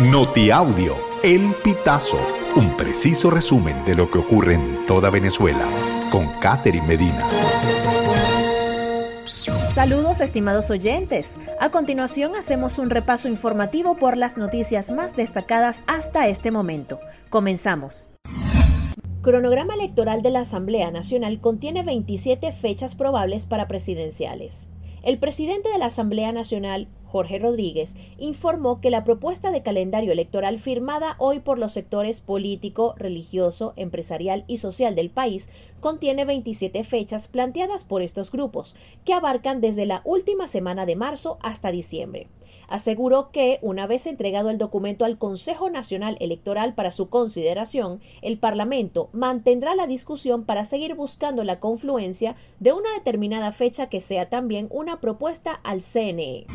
Notiaudio, El Pitazo, un preciso resumen de lo que ocurre en toda Venezuela, con Catherine Medina. Saludos estimados oyentes. A continuación hacemos un repaso informativo por las noticias más destacadas hasta este momento. Comenzamos. Cronograma electoral de la Asamblea Nacional contiene 27 fechas probables para presidenciales. El presidente de la Asamblea Nacional, Jorge Rodríguez, informó que la propuesta de calendario electoral firmada hoy por los sectores político, religioso, empresarial y social del país contiene 27 fechas planteadas por estos grupos, que abarcan desde la última semana de marzo hasta diciembre. Aseguró que, una vez entregado el documento al Consejo Nacional Electoral para su consideración, el Parlamento mantendrá la discusión para seguir buscando la confluencia de una determinada fecha que sea también una propuesta al CNE.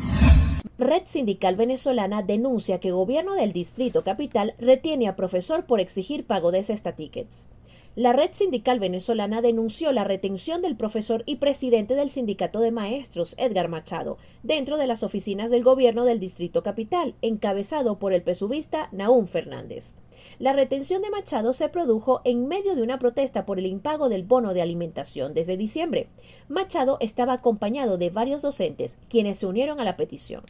Red Sindical Venezolana denuncia que gobierno del Distrito Capital retiene a profesor por exigir pago de cesta tickets. La red sindical venezolana denunció la retención del profesor y presidente del sindicato de maestros, Edgar Machado, dentro de las oficinas del gobierno del Distrito Capital, encabezado por el pesubista Naúm Fernández. La retención de Machado se produjo en medio de una protesta por el impago del bono de alimentación desde diciembre. Machado estaba acompañado de varios docentes, quienes se unieron a la petición.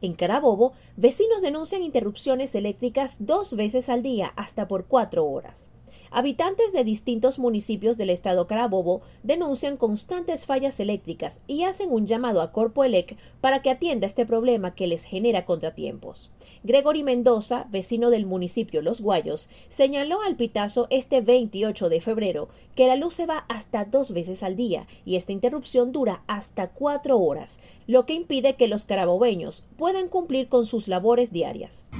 En Carabobo, vecinos denuncian interrupciones eléctricas dos veces al día hasta por cuatro horas. Habitantes de distintos municipios del estado Carabobo denuncian constantes fallas eléctricas y hacen un llamado a Corpoelec para que atienda este problema que les genera contratiempos. Gregory Mendoza, vecino del municipio Los Guayos, señaló al Pitazo este 28 de febrero que la luz se va hasta dos veces al día y esta interrupción dura hasta cuatro horas, lo que impide que los carabobeños puedan cumplir con sus labores diarias.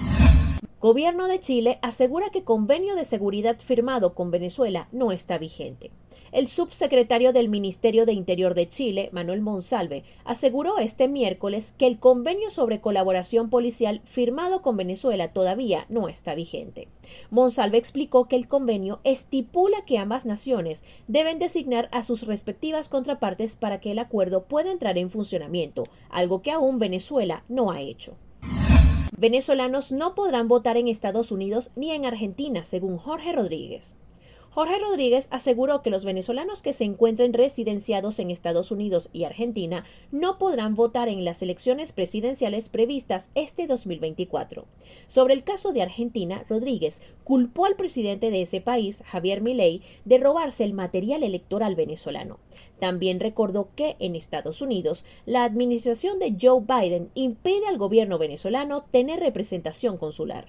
Gobierno de Chile asegura que convenio de seguridad firmado con Venezuela no está vigente. El subsecretario del Ministerio de Interior de Chile, Manuel Monsalve, aseguró este miércoles que el convenio sobre colaboración policial firmado con Venezuela todavía no está vigente. Monsalve explicó que el convenio estipula que ambas naciones deben designar a sus respectivas contrapartes para que el acuerdo pueda entrar en funcionamiento, algo que aún Venezuela no ha hecho. Venezolanos no podrán votar en Estados Unidos ni en Argentina, según Jorge Rodríguez. Jorge Rodríguez aseguró que los venezolanos que se encuentren residenciados en Estados Unidos y Argentina no podrán votar en las elecciones presidenciales previstas este 2024. Sobre el caso de Argentina, Rodríguez culpó al presidente de ese país, Javier Milei, de robarse el material electoral venezolano. También recordó que en Estados Unidos la administración de Joe Biden impide al gobierno venezolano tener representación consular.